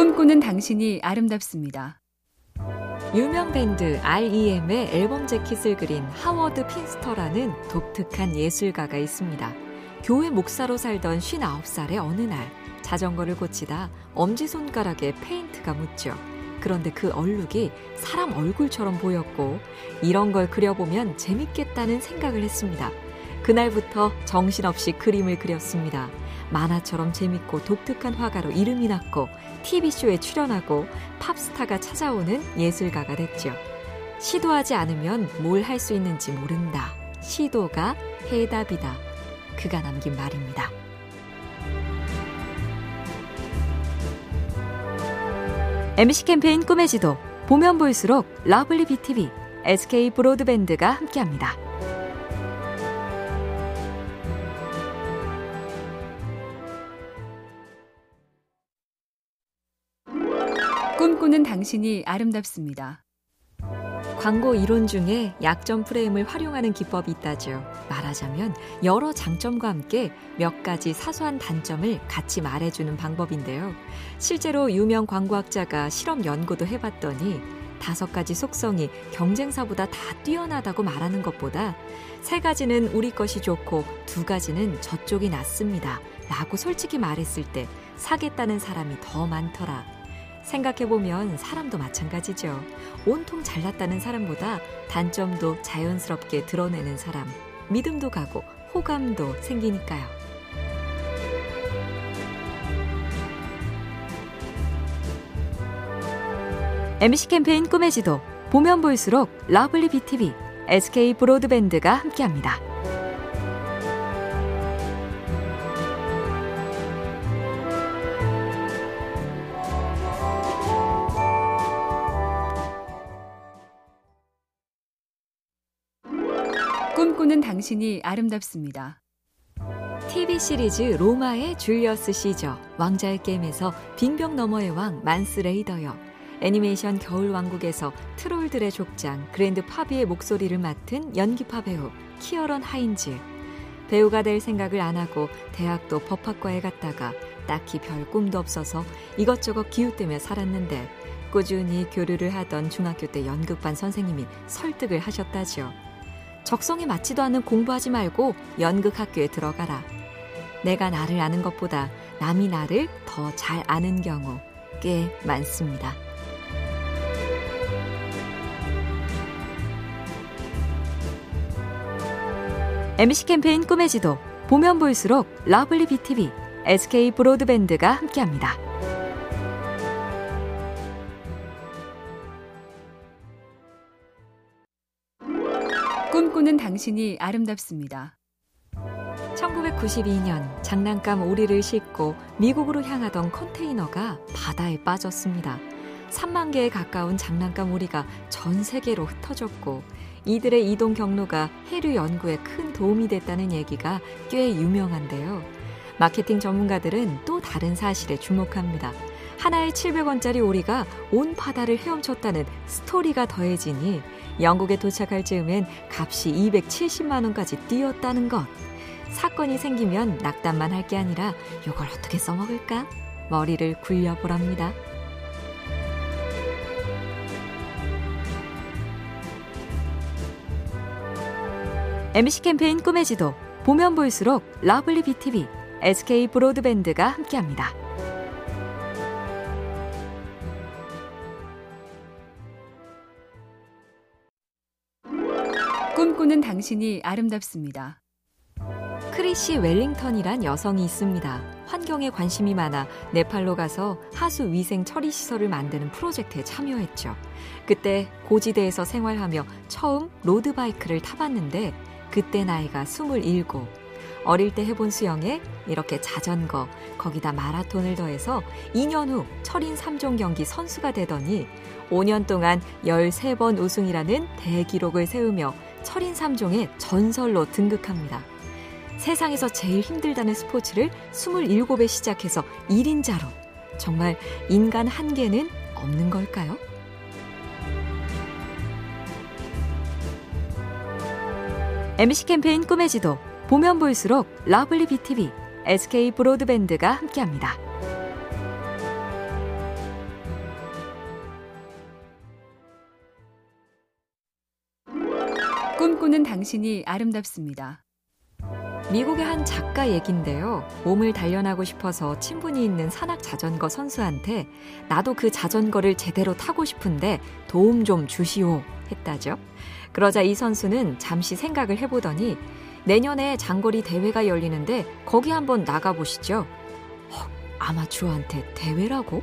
꿈꾸는 당신이 아름답습니다. 유명 밴드 REM의 앨범 재킷을 그린 하워드 핀스터라는 독특한 예술가가 있습니다. 교회 목사로 살던 59살의 어느 날 자전거를 고치다 엄지손가락에 페인트가 묻죠. 그런데 그 얼룩이 사람 얼굴처럼 보였고 이런 걸 그려보면 재밌겠다는 생각을 했습니다. 그날부터 정신없이 그림을 그렸습니다. 만화처럼 재밌고 독특한 화가로 이름이 났고 TV쇼에 출연하고 팝스타가 찾아오는 예술가가 됐죠. 시도하지 않으면 뭘 할 수 있는지 모른다. 시도가 해답이다. 그가 남긴 말입니다. MBC 캠페인 꿈의 지도 보면 볼수록 러블리 BTV, SK 브로드밴드가 함께합니다. 꿈꾸는 당신이 아름답습니다. 광고 이론 중에 약점 프레임을 활용하는 기법이 있다죠. 말하자면 여러 장점과 함께 몇 가지 사소한 단점을 같이 말해주는 방법인데요. 실제로 유명 광고학자가 실험 연구도 해봤더니 다섯 가지 속성이 경쟁사보다 다 뛰어나다고 말하는 것보다 세 가지는 우리 것이 좋고 두 가지는 저쪽이 낫습니다. 라고 솔직히 말했을 때 사겠다는 사람이 더 많더라. 생각해보면 사람도 마찬가지죠. 온통 잘났다는 사람보다 단점도 자연스럽게 드러내는 사람. 믿음도 가고 호감도 생기니까요. MBC 캠페인 꿈의 지도 보면 볼수록 러블리 BTV, SK 브로드밴드가 함께합니다. 꿈꾸는 당신이 아름답습니다. TV 시리즈 로마의 줄리어스 시저, 왕자의 게임에서 빙병 너머의 왕 만스 레이더여, 애니메이션 겨울왕국에서 트롤들의 족장 그랜드 파비의 목소리를 맡은 연기파 배우 키어런 하인즈. 배우가 될 생각을 안 하고 대학도 법학과에 갔다가 딱히 별 꿈도 없어서 이것저것 기웃대며 살았는데 꾸준히 교류를 하던 중학교 때 연극반 선생님이 설득을 하셨다죠. 적성에 맞지도 않는 공부하지 말고 연극학교에 들어가라. 내가 나를 아는 것보다 남이 나를 더 잘 아는 경우 꽤 많습니다. MBC 캠페인 꿈의 지도 보면 볼수록 러블리 BTV, SK 브로드밴드가 함께합니다. 꿈꾸는 당신이 아름답습니다. 1992년 장난감 오리를 싣고 미국으로 향하던 컨테이너가 바다에 빠졌습니다. 3만 개에 가까운 장난감 오리가 전 세계로 흩어졌고 이들의 이동 경로가 해류 연구에 큰 도움이 됐다는 얘기가 꽤 유명한데요. 마케팅 전문가들은 또 다른 사실에 주목합니다. 하나에 700원짜리 오리가 온 바다를 헤엄쳤다는 스토리가 더해지니 영국에 도착할 즈음엔 값이 270만 원까지 뛰었다는 것. 사건이 생기면 낙담만 할 게 아니라 이걸 어떻게 써먹을까? 머리를 굴려보랍니다. MBC 캠페인 꿈의 지도 보면 볼수록 러블리 BTV, SK 브로드밴드가 함께합니다. 꿈꾸는 당신이 아름답습니다. 크리시 웰링턴이란 여성이 있습니다. 환경에 관심이 많아 네팔로 가서 하수 위생 처리 시설을 만드는 프로젝트에 참여했죠. 그때 고지대에서 생활하며 처음 road bike를 타봤는데 그때 나이가 27. 어릴 때 해본 수영에 이렇게 자전거, 거기다 마라톤을 더해서 2년 후 철인 3종 경기 선수가 되더니 5년 동안 13번 우승이라는 대기록을 세우며 철인 3종의 전설로 등극합니다. 세상에서 제일 힘들다는 스포츠를 27에 시작해서 1인자로 정말 인간 한계는 없는 걸까요? MBC 캠페인 꿈의 지도 보면 볼수록 lovely BTV, SK 브로드밴드가 함께합니다. 꿈꾸는 당신이 아름답습니다. 미국의 한 작가 얘긴데요. 몸을 단련하고 싶어서 친분이 있는 산악 자전거 선수한테 나도 그 자전거를 제대로 타고 싶은데 도움 좀 주시오 했다죠. 그러자 이 선수는 잠시 생각을 해보더니 내년에 장거리 대회가 열리는데 거기 한번 나가보시죠. 헉, 아마추어한테 대회라고?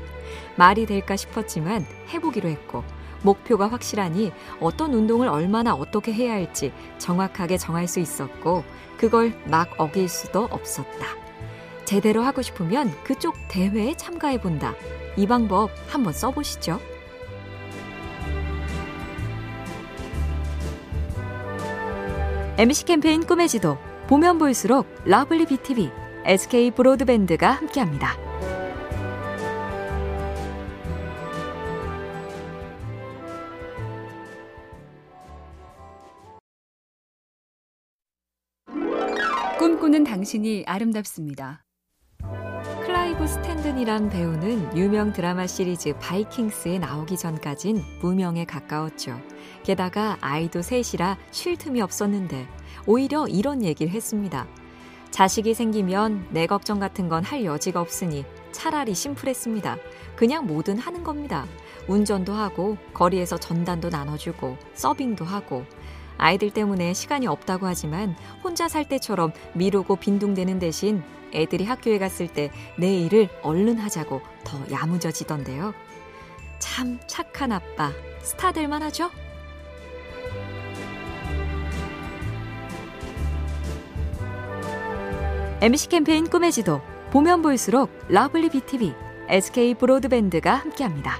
말이 될까 싶었지만 해보기로 했고 목표가 확실하니 어떤 운동을 얼마나 어떻게 해야 할지 정확하게 정할 수 있었고 그걸 막 어길 수도 없었다. 제대로 하고 싶으면 그쪽 대회에 참가해 본다. 이 방법 한번 써보시죠. MBC 캠페인 꿈의 지도 보면 볼수록 lovely BTV, SK 브로드밴드가 함께합니다. 꿈꾸는 당신이 아름답습니다. 클라이브 스탠든이란 배우는 유명 드라마 시리즈 바이킹스에 나오기 전까진 무명에 가까웠죠. 게다가 아이도 셋이라 쉴 틈이 없었는데 오히려 이런 얘기를 했습니다. 자식이 생기면 내 걱정 같은 건 할 여지가 없으니 차라리 심플했습니다. 그냥 뭐든 하는 겁니다. 운전도 하고 거리에서 전단도 나눠주고 서빙도 하고 아이들 때문에 시간이 없다고 하지만 혼자 살 때처럼 미루고 빈둥대는 대신 애들이 학교에 갔을 때 내 일을 얼른 하자고 더 야무져지던데요. 참 착한 아빠, 스타 될만 하죠? MBC 캠페인 꿈의 지도 보면 볼수록 lovely BTV, SK 브로드밴드가 함께합니다.